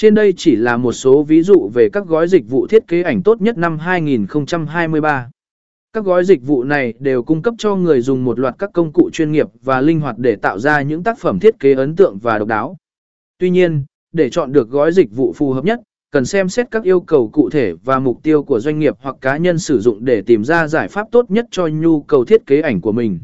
Trên đây chỉ là một số ví dụ về các gói dịch vụ thiết kế ảnh tốt nhất năm 2023. Các gói dịch vụ này đều cung cấp cho người dùng một loạt các công cụ chuyên nghiệp và linh hoạt để tạo ra những tác phẩm thiết kế ấn tượng và độc đáo. Tuy nhiên, để chọn được gói dịch vụ phù hợp nhất, cần xem xét các yêu cầu cụ thể và mục tiêu của doanh nghiệp hoặc cá nhân sử dụng để tìm ra giải pháp tốt nhất cho nhu cầu thiết kế ảnh của mình.